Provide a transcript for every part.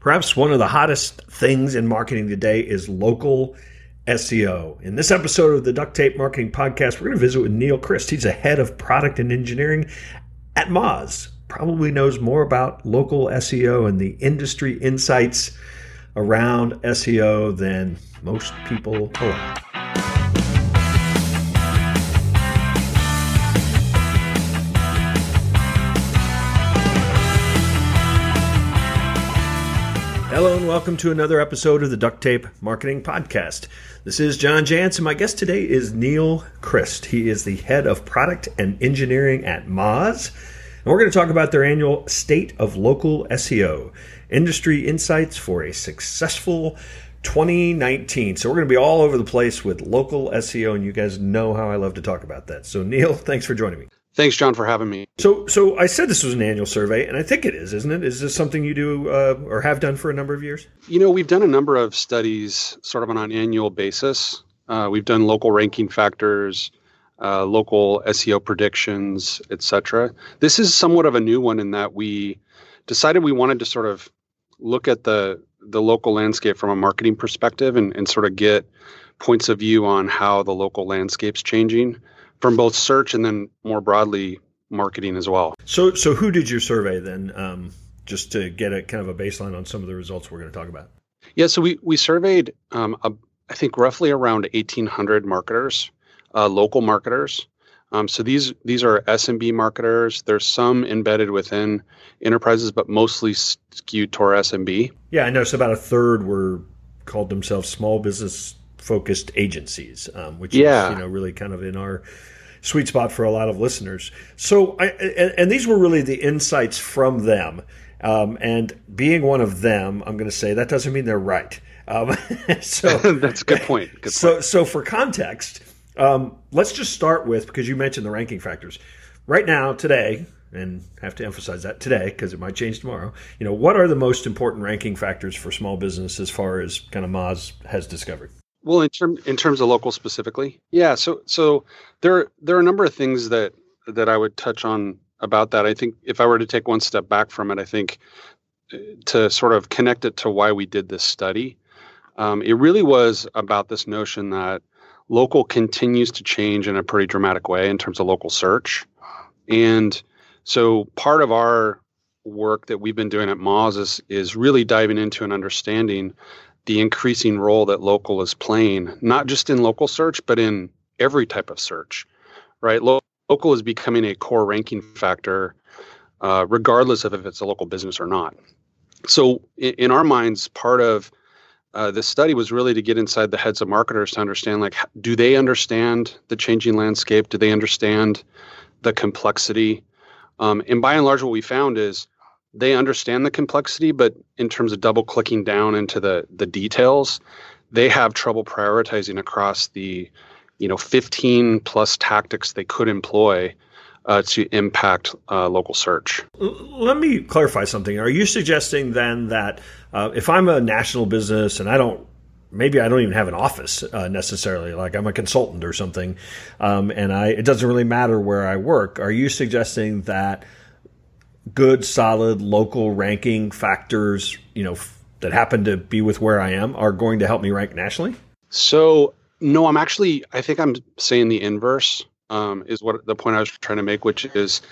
Perhaps one of the hottest things in marketing today is local SEO. In this episode of the Duct Tape Marketing Podcast, we're going to visit with Neil Crist. He's a head of product and engineering at Moz. Probably knows more about local SEO and the industry insights around SEO than most people alive. Hello and welcome to another episode of the Duct Tape Marketing Podcast. This is John Jantsch, and my guest today is Neil Crist. He is the head of product and engineering at Moz. And we're going to talk about their annual State of Local SEO Industry Insights for a Successful 2019. So we're going to be all over the place with local SEO, and you guys know how I love to talk about that. So, Neil, thanks for joining me. Thanks, John, for having me. So, so I said this was an annual survey, and I think it is, isn't it? Is this something you do uh, or have done for a number of years? You know, we've done a number of studies, sort of on an annual basis. Uh, we've done local ranking factors, uh, local SEO predictions, etc. This is somewhat of a new one in that we decided we wanted to sort of look at the the local landscape from a marketing perspective and, and sort of get points of view on how the local landscape's changing from both search and then more broadly marketing as well. So, so who did your survey then? Um, just to get a kind of a baseline on some of the results we're going to talk about. Yeah, so we we surveyed, um, a, I think roughly around 1,800 marketers, uh, local marketers. Um, so these these are SMB marketers. There's some embedded within enterprises, but mostly skewed toward SMB. Yeah, I noticed about a third were called themselves small business focused agencies, um, which yeah. is you know really kind of in our sweet spot for a lot of listeners. So, I, and, and these were really the insights from them. Um, and being one of them, I'm going to say that doesn't mean they're right. Um, so that's a good point. Good so, point. so for context, um, let's just start with because you mentioned the ranking factors. Right now, today, and have to emphasize that today because it might change tomorrow. You know, what are the most important ranking factors for small business as far as kind of Moz has discovered? Well, in term in terms of local specifically, yeah. So so there there are a number of things that that I would touch on about that. I think if I were to take one step back from it, I think uh, to sort of connect it to why we did this study, um, it really was about this notion that local continues to change in a pretty dramatic way in terms of local search, and so part of our work that we've been doing at Moz is, is really diving into and understanding the increasing role that local is playing, not just in local search, but in every type of search, right? Lo- local is becoming a core ranking factor, uh, regardless of if it's a local business or not. So, in, in our minds, part of uh, this study was really to get inside the heads of marketers to understand, like, do they understand the changing landscape? Do they understand the complexity? Um, and by and large, what we found is they understand the complexity, but in terms of double clicking down into the the details, they have trouble prioritizing across the you know 15 plus tactics they could employ uh, to impact uh, local search. Let me clarify something. Are you suggesting then that uh, if I'm a national business and I don't maybe I don't even have an office uh, necessarily. Like I'm a consultant or something, um, and I it doesn't really matter where I work. Are you suggesting that good, solid local ranking factors, you know, f- that happen to be with where I am are going to help me rank nationally? So, no, I'm actually, I think I'm saying the inverse um, is what the point I was trying to make, which is,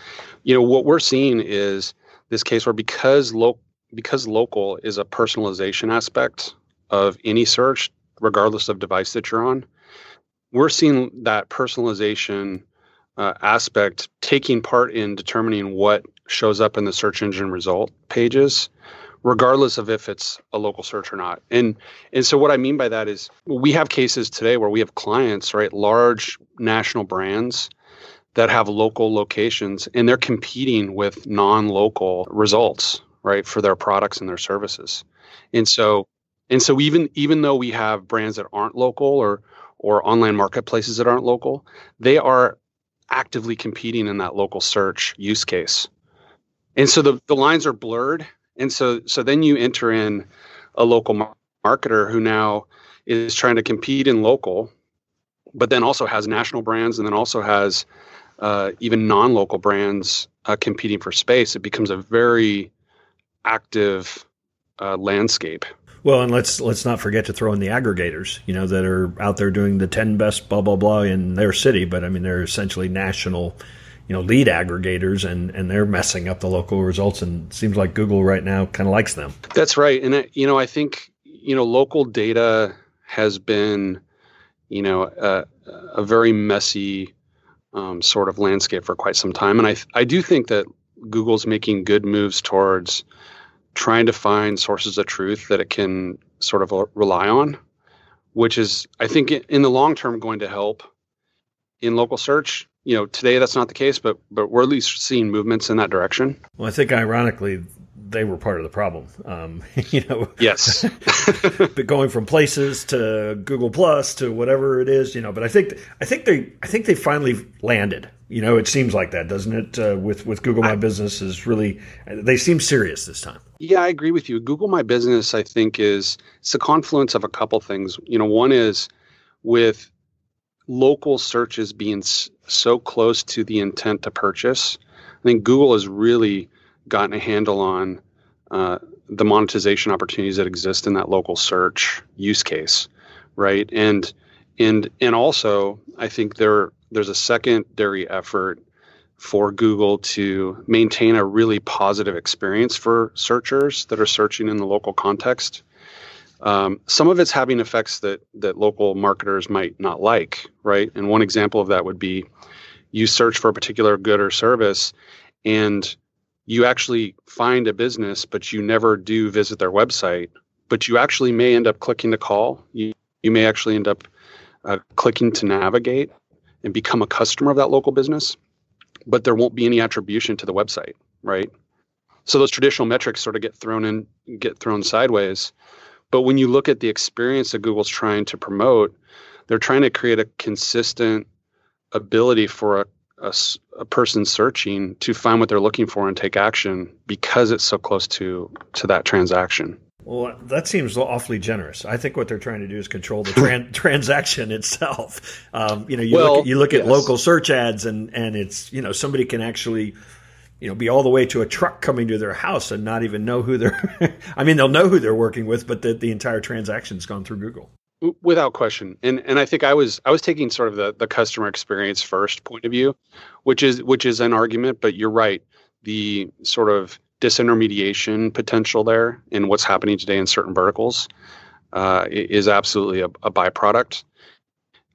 you know, what we're seeing is this case where because local because local is a personalization aspect of any search, regardless of device that you're on, we're seeing that personalization uh, aspect taking part in determining what shows up in the search engine result pages regardless of if it's a local search or not. And and so what I mean by that is we have cases today where we have clients, right, large national brands that have local locations and they're competing with non-local results, right, for their products and their services. And so and so even even though we have brands that aren't local or or online marketplaces that aren't local, they are actively competing in that local search use case and so the, the lines are blurred. And so so then you enter in a local mar- marketer who now is trying to compete in local but then also has national brands and then also has uh, even non-local brands uh, competing for space. It becomes a very active uh, landscape. Well, and let's let's not forget to throw in the aggregators, you know, that are out there doing the ten best blah blah blah in their city, but I mean they're essentially national, you know, lead aggregators, and and they're messing up the local results. And it seems like Google right now kind of likes them. That's right, and you know I think you know local data has been, you know, a, a very messy um, sort of landscape for quite some time, and I I do think that Google's making good moves towards trying to find sources of truth that it can sort of rely on, which is, I think, in the long term going to help in local search. You know, today that's not the case, but but we're at least seeing movements in that direction. Well, I think ironically, they were part of the problem. Um, you know, yes, but going from places to Google Plus to whatever it is, you know. But I think I think they I think they finally landed. You know, it seems like that, doesn't it? Uh, with with Google My I, Business is really they seem serious this time. Yeah, I agree with you. Google My Business, I think, is it's a confluence of a couple things. You know, one is with local searches being so close to the intent to purchase. I think Google has really gotten a handle on uh, the monetization opportunities that exist in that local search use case, right? And and and also, I think there there's a secondary effort for Google to maintain a really positive experience for searchers that are searching in the local context. Um, some of it's having effects that that local marketers might not like, right? And one example of that would be you search for a particular good or service, and you actually find a business, but you never do visit their website, but you actually may end up clicking to call. You, you may actually end up uh, clicking to navigate and become a customer of that local business, but there won't be any attribution to the website, right? So those traditional metrics sort of get thrown in, get thrown sideways. But when you look at the experience that Google's trying to promote, they're trying to create a consistent ability for a a, a, person searching to find what they're looking for and take action because it's so close to to that transaction. Well, that seems awfully generous. I think what they're trying to do is control the tran- transaction itself. Um, you know, you well, look, you look at yes. local search ads, and and it's you know somebody can actually you know be all the way to a truck coming to their house and not even know who they're. I mean, they'll know who they're working with, but the the entire transaction's gone through Google. Without question, and and I think I was I was taking sort of the the customer experience first point of view, which is which is an argument, but you're right. The sort of disintermediation potential there in what's happening today in certain verticals uh, is absolutely a, a byproduct.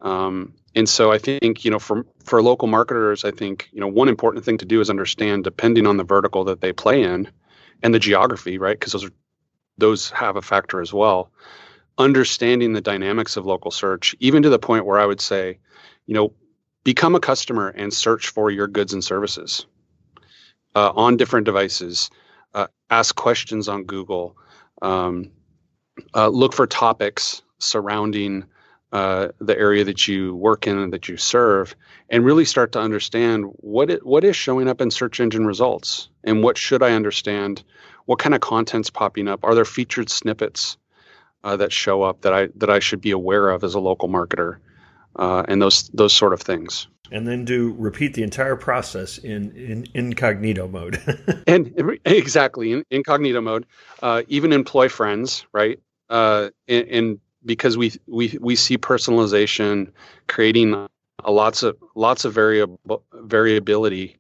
Um, and so I think you know for for local marketers, I think you know one important thing to do is understand depending on the vertical that they play in and the geography, right? Because those are those have a factor as well understanding the dynamics of local search, even to the point where I would say, you know, become a customer and search for your goods and services uh, on different devices. Uh, ask questions on Google. Um, uh, look for topics surrounding uh, the area that you work in and that you serve, and really start to understand what it, what is showing up in search engine results, and what should I understand. What kind of content's popping up? Are there featured snippets? uh, that show up that I that I should be aware of as a local marketer, uh, and those those sort of things. And then do repeat the entire process in, in incognito mode. and exactly in incognito mode, uh, even employ friends, right? Uh, and, and, because we we we see personalization creating a lots of lots of variable variability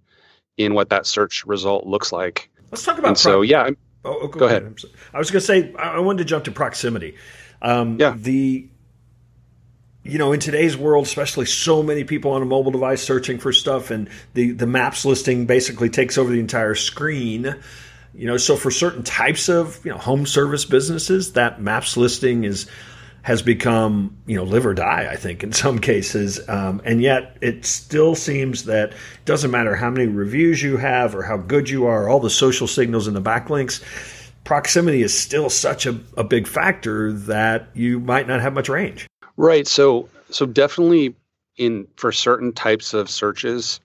in what that search result looks like. Let's talk about. And so yeah, Oh, oh, go, go ahead. ahead. I was going to say I wanted to jump to proximity. Um, yeah. The you know, in today's world, especially so many people on a mobile device searching for stuff, and the the maps listing basically takes over the entire screen. You know, so for certain types of you know home service businesses, that maps listing is has become you know live or die i think in some cases. Um, and yet it still seems that it doesn't matter how many reviews you have or how good you are all the social signals and the backlinks proximity is still such a, a big factor that you might not have much range. Right. So so definitely in for certain types of searches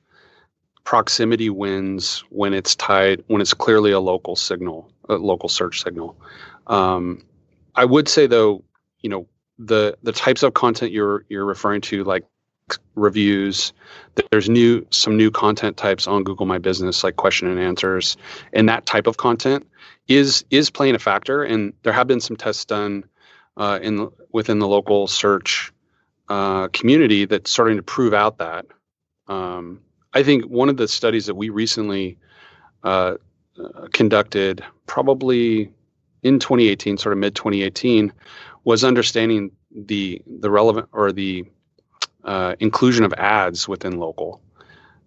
proximity wins when it's tied when it's clearly a local signal a local search signal. Um, i would say though you know the the types of content you're you're referring to like reviews. There's new some new content types on Google My Business, like question and answers, and that type of content is is playing a factor. And there have been some tests done uh, in within the local search uh, community that's starting to prove out that. Um, I think one of the studies that we recently uh, conducted, probably in 2018, sort of mid 2018, was understanding the the relevant or the uh, inclusion of ads within local.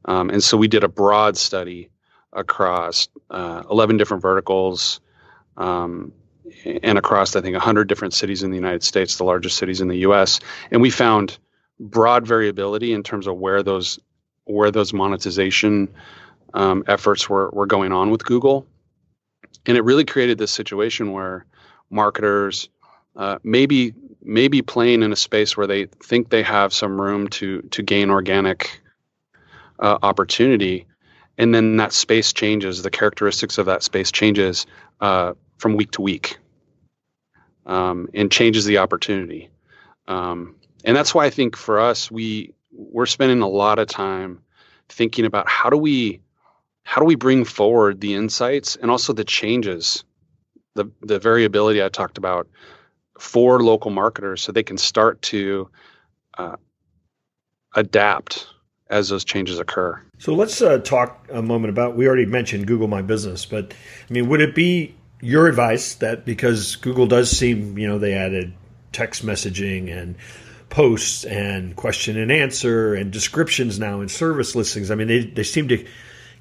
Um, and so we did a broad study across uh, 11 different verticals um, and across, I think, 100 different cities in the United States, the largest cities in the US. And we found broad variability in terms of where those where those monetization um, efforts were, were going on with Google. And it really created this situation where marketers uh, maybe maybe playing in a space where they think they have some room to to gain organic uh, opportunity, and then that space changes. The characteristics of that space changes uh, from week to week, um, and changes the opportunity. Um, and that's why I think for us, we we're spending a lot of time thinking about how do we how do we bring forward the insights and also the changes, the the variability I talked about for local marketers so they can start to uh, adapt as those changes occur. So let's uh, talk a moment about. We already mentioned Google My Business, but I mean, would it be your advice that because Google does seem, you know, they added text messaging and posts and question and answer and descriptions now in service listings. I mean, they, they seem to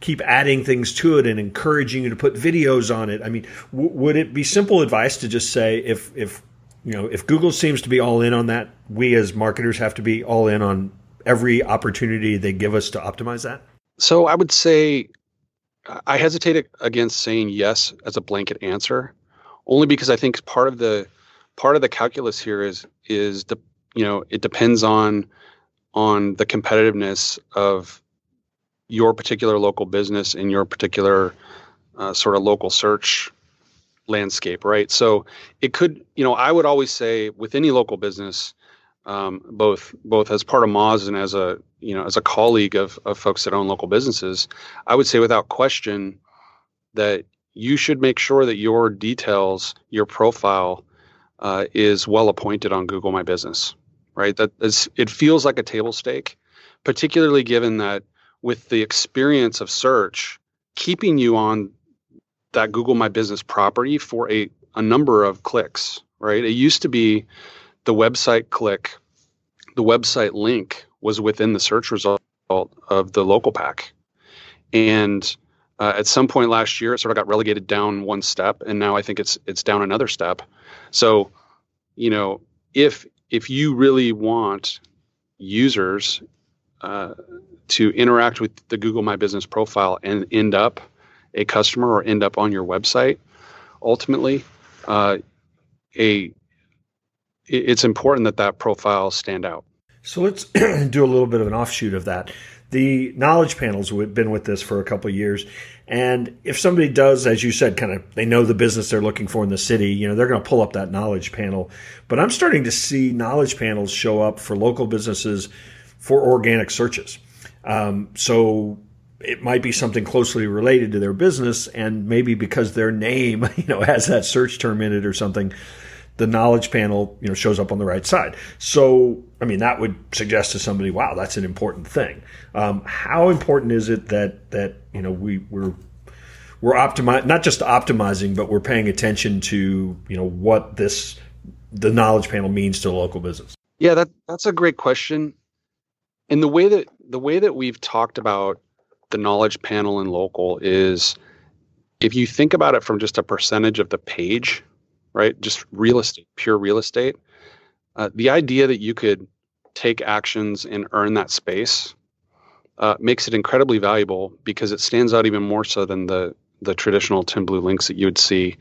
keep adding things to it and encouraging you to put videos on it. I mean, w- would it be simple advice to just say if if you know, if Google seems to be all in on that, we as marketers have to be all in on every opportunity they give us to optimize that? So I would say I hesitate against saying yes as a blanket answer, only because I think part of the part of the calculus here is is the you know it depends on on the competitiveness of your particular local business in your particular uh, sort of local search landscape, right? So it could, you know, I would always say with any local business, um, both both as part of Moz and as a you know as a colleague of of folks that own local businesses, I would say without question that you should make sure that your details, your profile, uh, is well appointed on Google My Business, right? That is, it feels like a table stake, particularly given that with the experience of search, keeping you on that Google My Business property for a, a number of clicks, right? It used to be the website click, the website link was within the search result of the local pack. And uh, at some point last year, it sort of got relegated down one step, and now I think it's it's down another step. So, you know, if if you really want users uh, to interact with the Google My Business profile and end up a customer or end up on your website, ultimately, uh, a it's important that that profile stand out. So let's do a little bit of an offshoot of that. The knowledge panels have been with this for a couple years, and if somebody does, as you said, kind of they know the business they're looking for in the city, you know, they're going to pull up that knowledge panel. But I'm starting to see knowledge panels show up for local businesses for organic searches. Um, so it might be something closely related to their business and maybe because their name you know has that search term in it or something the knowledge panel you know shows up on the right side. So i mean that would suggest to somebody wow that's an important thing. Um, how important is it that that you know we we're we're optimizing not just optimizing but we're paying attention to you know what this the knowledge panel means to local business? Yeah that that's a great question. And the way that the way that we've talked about the knowledge panel in local is if you think about it from just a percentage of the page, right? Just real estate, pure real estate. Uh, the idea that you could take actions and earn that space uh, makes it incredibly valuable because it stands out even more so than the the traditional ten blue links that you would see,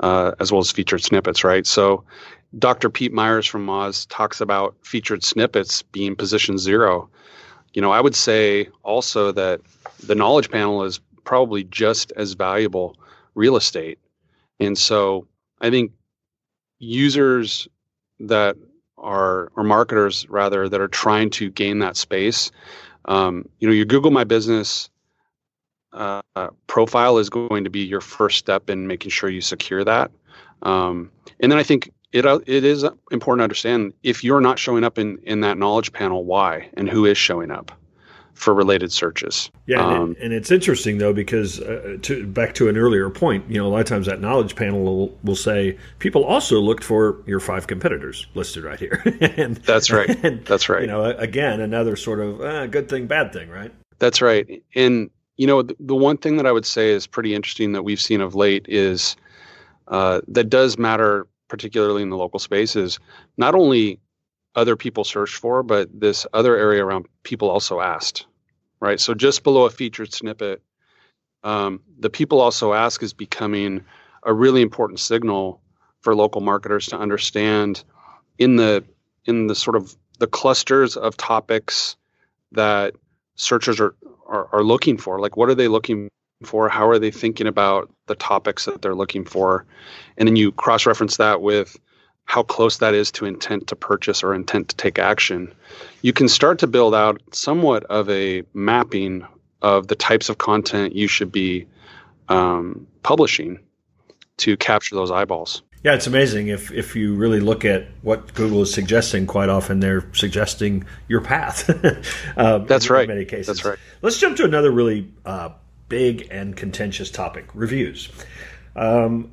uh, as well as featured snippets, right? So, Dr. Pete Meyers from Moz talks about featured snippets being position zero. You know, I would say also that the knowledge panel is probably just as valuable real estate. And so I think users that are or marketers rather that are trying to gain that space. Um, you know, your Google My Business uh, profile is going to be your first step in making sure you secure that. Um, and then I think it it is important to understand if you're not showing up in in that knowledge panel, why and who is showing up for related searches. Yeah, um, and, it's interesting though because uh, to, back to an earlier point, you know, a lot of times that knowledge panel will, will say people also looked for your five competitors listed right here. and, that's right. And, that's right. You know, again, another sort of uh, good thing, bad thing, right? That's right. And you know, the, the, one thing that I would say is pretty interesting that we've seen of late is uh, that does matter, particularly in the local space, is not only other people searched for, but this other area around people also asked, right? So just below a featured snippet, um, the people also ask is becoming a really important signal for local marketers to understand in the in the sort of the clusters of topics that searchers are, are, are looking for. Like, what are they looking for? How are they thinking about the topics that they're looking for? And then you cross reference that with how close that is to intent to purchase or intent to take action, you can start to build out somewhat of a mapping of the types of content you should be um, publishing to capture those eyeballs. Yeah, it's amazing if if you really look at what Google is suggesting. Quite often, they're suggesting your path. uh, That's right. In many cases. That's right. Let's jump to another really uh, big and contentious topic: reviews. Um,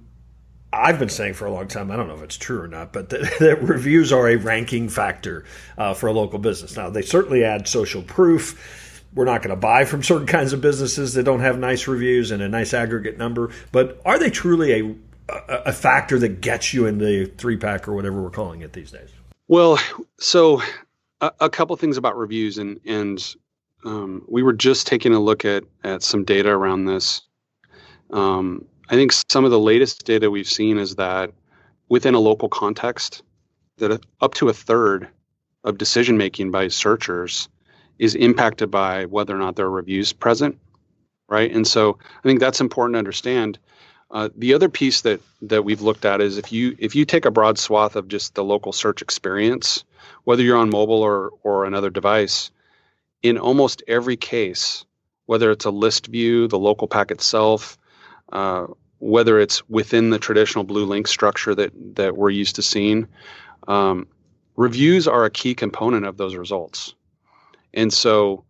I've been saying for a long time, I don't know if it's true or not, but that, that reviews are a ranking factor uh, for a local business. Now, they certainly add social proof. We're not going to buy from certain kinds of businesses that don't have nice reviews and a nice aggregate number, but are they truly a, a, a factor that gets you in the three pack or whatever we're calling it these days? Well, so a, a couple things about reviews, and, and um, we were just taking a look at, at some data around this. Um, I think some of the latest data we've seen is that within a local context, that up to a third of decision making by searchers is impacted by whether or not there are reviews present, right? And so I think that's important to understand. Uh, the other piece that that we've looked at is if you if you take a broad swath of just the local search experience, whether you're on mobile or or another device, in almost every case, whether it's a list view, the local pack itself, uh, whether it's within the traditional blue link structure that that we're used to seeing. Um, reviews are a key component of those results, and so,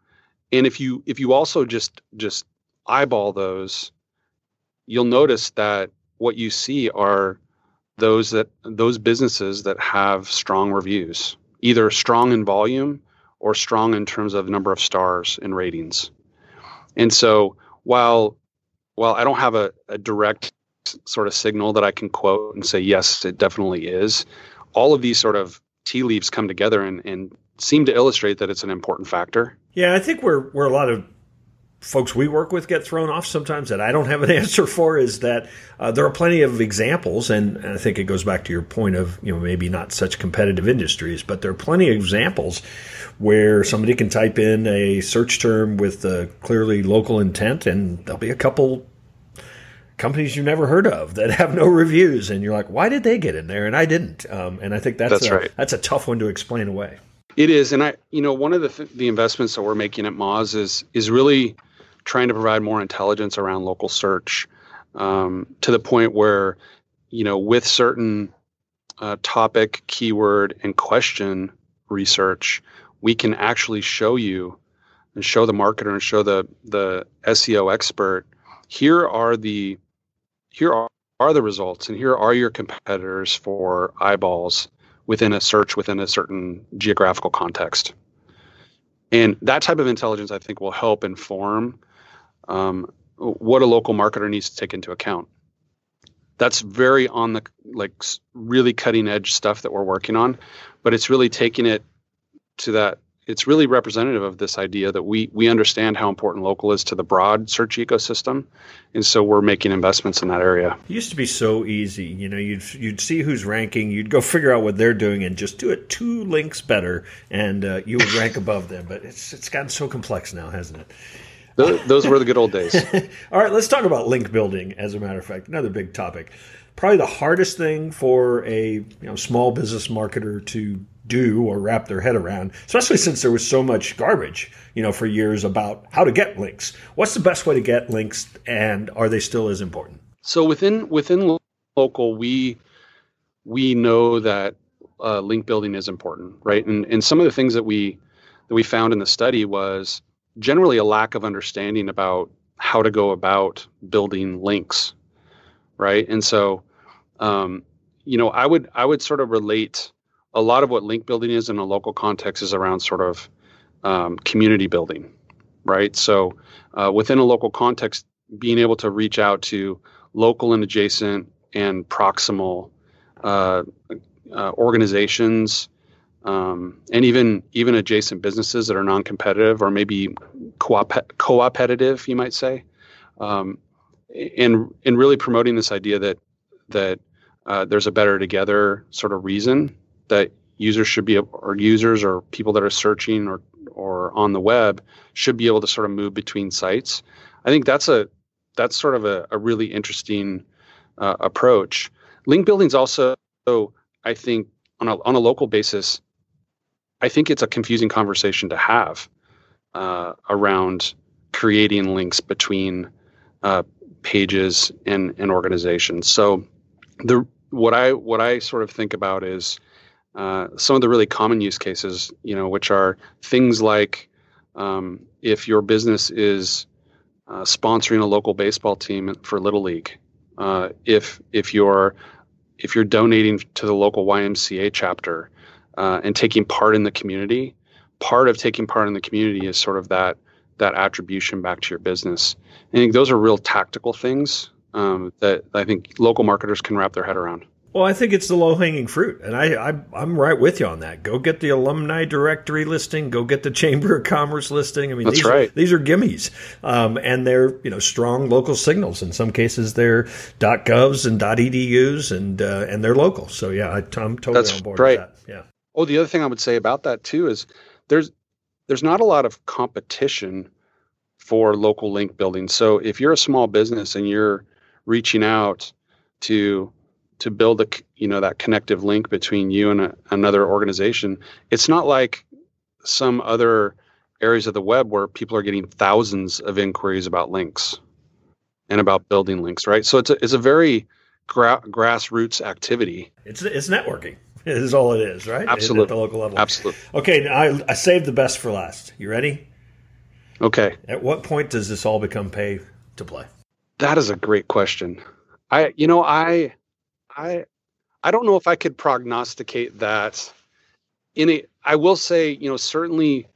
and if you if you also just just eyeball those, you'll notice that what you see are those that those businesses that have strong reviews, either strong in volume or strong in terms of number of stars and ratings. And so while well, I don't have a, a direct sort of signal that I can quote and say, yes, it definitely is. All of these sort of tea leaves come together and, and seem to illustrate that it's an important factor. Yeah, I think where, where a lot of folks we work with get thrown off sometimes that I don't have an answer for is that uh, there are plenty of examples, and, and, I think it goes back to your point of you know maybe not such competitive industries, but there are plenty of examples where somebody can type in a search term with a clearly local intent, and there'll be a couple companies you've never heard of that have no reviews, and you're like, why did they get in there and I didn't? Um, and I think that's that's a, right. That's a tough one to explain away. It is, and I, you know, one of the th- the investments that we're making at Moz is is really trying to provide more intelligence around local search um, to the point where, you know, with certain uh, topic, keyword, and question research, we can actually show you and show the marketer and show the the SEO expert here are the here are, are the results and here are your competitors for eyeballs within a search within a certain geographical context. And that type of intelligence i think will help inform um, what a local marketer needs to take into account. That's very on the like really cutting edge stuff that we're working on but it's really taking it to that it's really representative of this idea that we we understand how important local is to the broad search ecosystem, and so we're making investments in that area. It used to be so easy, you know. You'd you'd see who's ranking, you'd go figure out what they're doing, and just do it two links better, and uh, you would rank above them. But it's it's gotten so complex now, hasn't it? Those, those were the good old days. All right, let's talk about link building. As a matter of fact, another big topic. Probably the hardest thing for a you know, small business marketer to do or wrap their head around, especially since there was so much garbage, you know, for years about how to get links. What's the best way to get links, and are they still as important? So within within local, we we know that uh, link building is important, right? And and some of the things that we that we found in the study was generally a lack of understanding about how to go about building links, right? And so, um, you know, I would I would sort of relate a lot of what link building is in a local context is around sort of um, community building, right? So uh, within a local context, being able to reach out to local and adjacent and proximal uh, uh, organizations um, and even even adjacent businesses that are non-competitive or maybe co-op co-opetitive, you might say, um, and and really promoting this idea that that uh, there's a better together sort of reason that users should be or users or people that are searching or or on the web should be able to sort of move between sites. I think that's a that's sort of a, a really interesting uh, approach. Link building is also, I think, on a on a local basis, I think it's a confusing conversation to have uh, around creating links between uh, pages and, and organizations. So the what I what I sort of think about is uh, some of the really common use cases, you know, which are things like um, if your business is uh, sponsoring a local baseball team for Little League, uh, if if you're if you're donating to the local YMCA chapter, uh, and taking part in the community. Part of taking part in the community is sort of that that attribution back to your business. I think those are real tactical things um, that I think local marketers can wrap their head around. Well, I think it's the low hanging fruit, and I, I am right with you on that. Go get the alumni directory listing. Go get the Chamber of Commerce listing. I mean, That's these right. Are, these are gimmies, um, and they're you know strong local signals. In some cases, they're .govs and .edus, and uh, and they're local. So yeah, I, am totally That's on board right. with that. Yeah. Oh, the other thing I would say about that too is there's there's not a lot of competition for local link building. So if you're a small business and you're reaching out to to build a you know that connective link between you and a, another organization, it's not like some other areas of the web where people are getting thousands of inquiries about links and about building links, right? So it's a, it's a very gra- grassroots activity. It's it's networking. Is all it is, right? Absolutely. At the local level. Absolutely. Okay, I, I saved the best for last. You ready? Okay. At what point does this all become pay to play? That is a great question. I, you know, I, I, I don't know if I could prognosticate that. In a, I will say, you know, certainly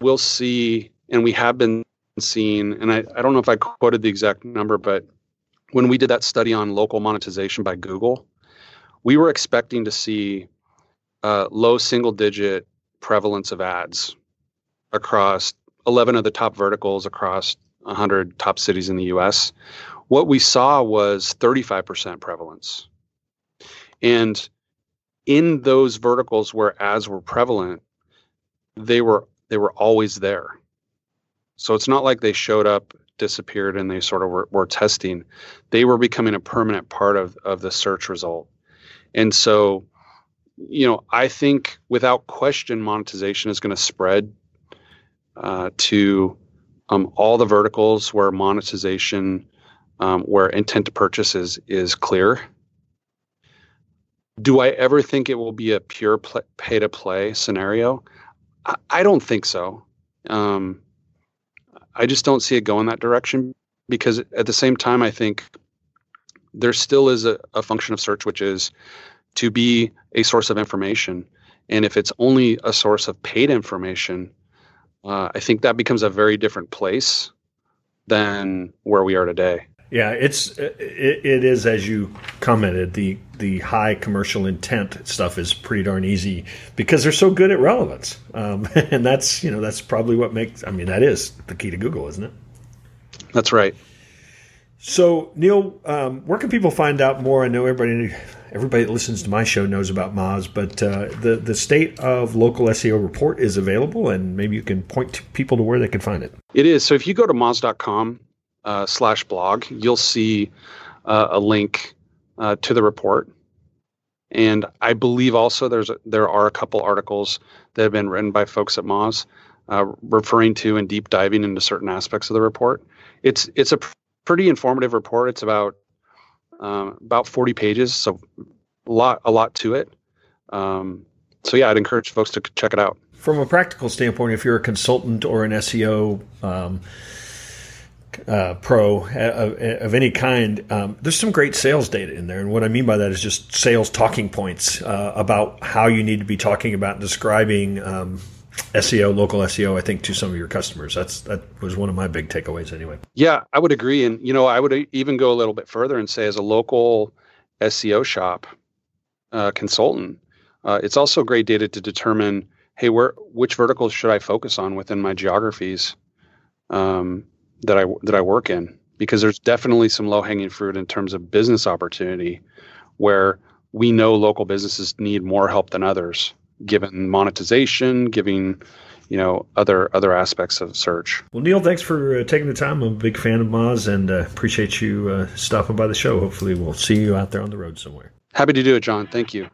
we'll see, and we have been seeing, and I, I don't know if I quoted the exact number, but when we did that study on local monetization by Google, we were expecting to see uh, low single digit prevalence of ads across 11 of the top verticals across 100 top cities in the US. What we saw was 35% prevalence. And in those verticals where ads were prevalent, they were they were always there. So it's not like they showed up, disappeared, and they sort of were, were testing. They were becoming a permanent part of, of the search result. And so, you know, I think without question, monetization is going to spread uh, to um, all the verticals where monetization, um, where intent to purchase is is clear. Do I ever think it will be a pure pay to play scenario? I, I, don't think so. Um, I just don't see it going that direction because at the same time, I think there still is a, a function of search, which is to be a source of information. And if it's only a source of paid information, uh, I think that becomes a very different place than where we are today. Yeah, it's it, it is as you commented the the high commercial intent stuff is pretty darn easy because they're so good at relevance, um, and that's you know that's probably what makes I mean that is the key to Google, isn't it? That's right. So Neil, um, where can people find out more? I know everybody everybody that listens to my show knows about Moz, but uh, the the state of local SEO report is available, and maybe you can point people to where they can find it. It is. So if you go to moz.com uh, slash blog, you'll see uh, a link uh, to the report, And I believe also there's a, there are a couple articles that have been written by folks at Moz uh, referring to and deep diving into certain aspects of the report. It's it's a pretty informative report. It's about um, about 40 pages, so a lot a lot to it. Um, so yeah, I'd encourage folks to check it out. From a practical standpoint, if you're a consultant or an SEO um, uh, pro of, of, any kind, um, there's some great sales data in there. And what I mean by that is just sales talking points uh, about how you need to be talking about describing um, SEO, local SEO, I think, to some of your customers. That's that was one of my big takeaways, anyway. Yeah, I would agree, and you know, I would even go a little bit further and say, as a local SEO shop uh, consultant, uh, it's also great data to determine, hey, where which verticals should I focus on within my geographies. Um, that I that I work in because there's definitely some low hanging fruit in terms of business opportunity where we know local businesses need more help than others given monetization giving you know other other aspects of search. Well neil thanks for uh, taking the time. I'm a big fan of moz and uh, appreciate you uh, stopping by the show. Hopefully we'll see you out there on the road somewhere. Happy to do it john. Thank you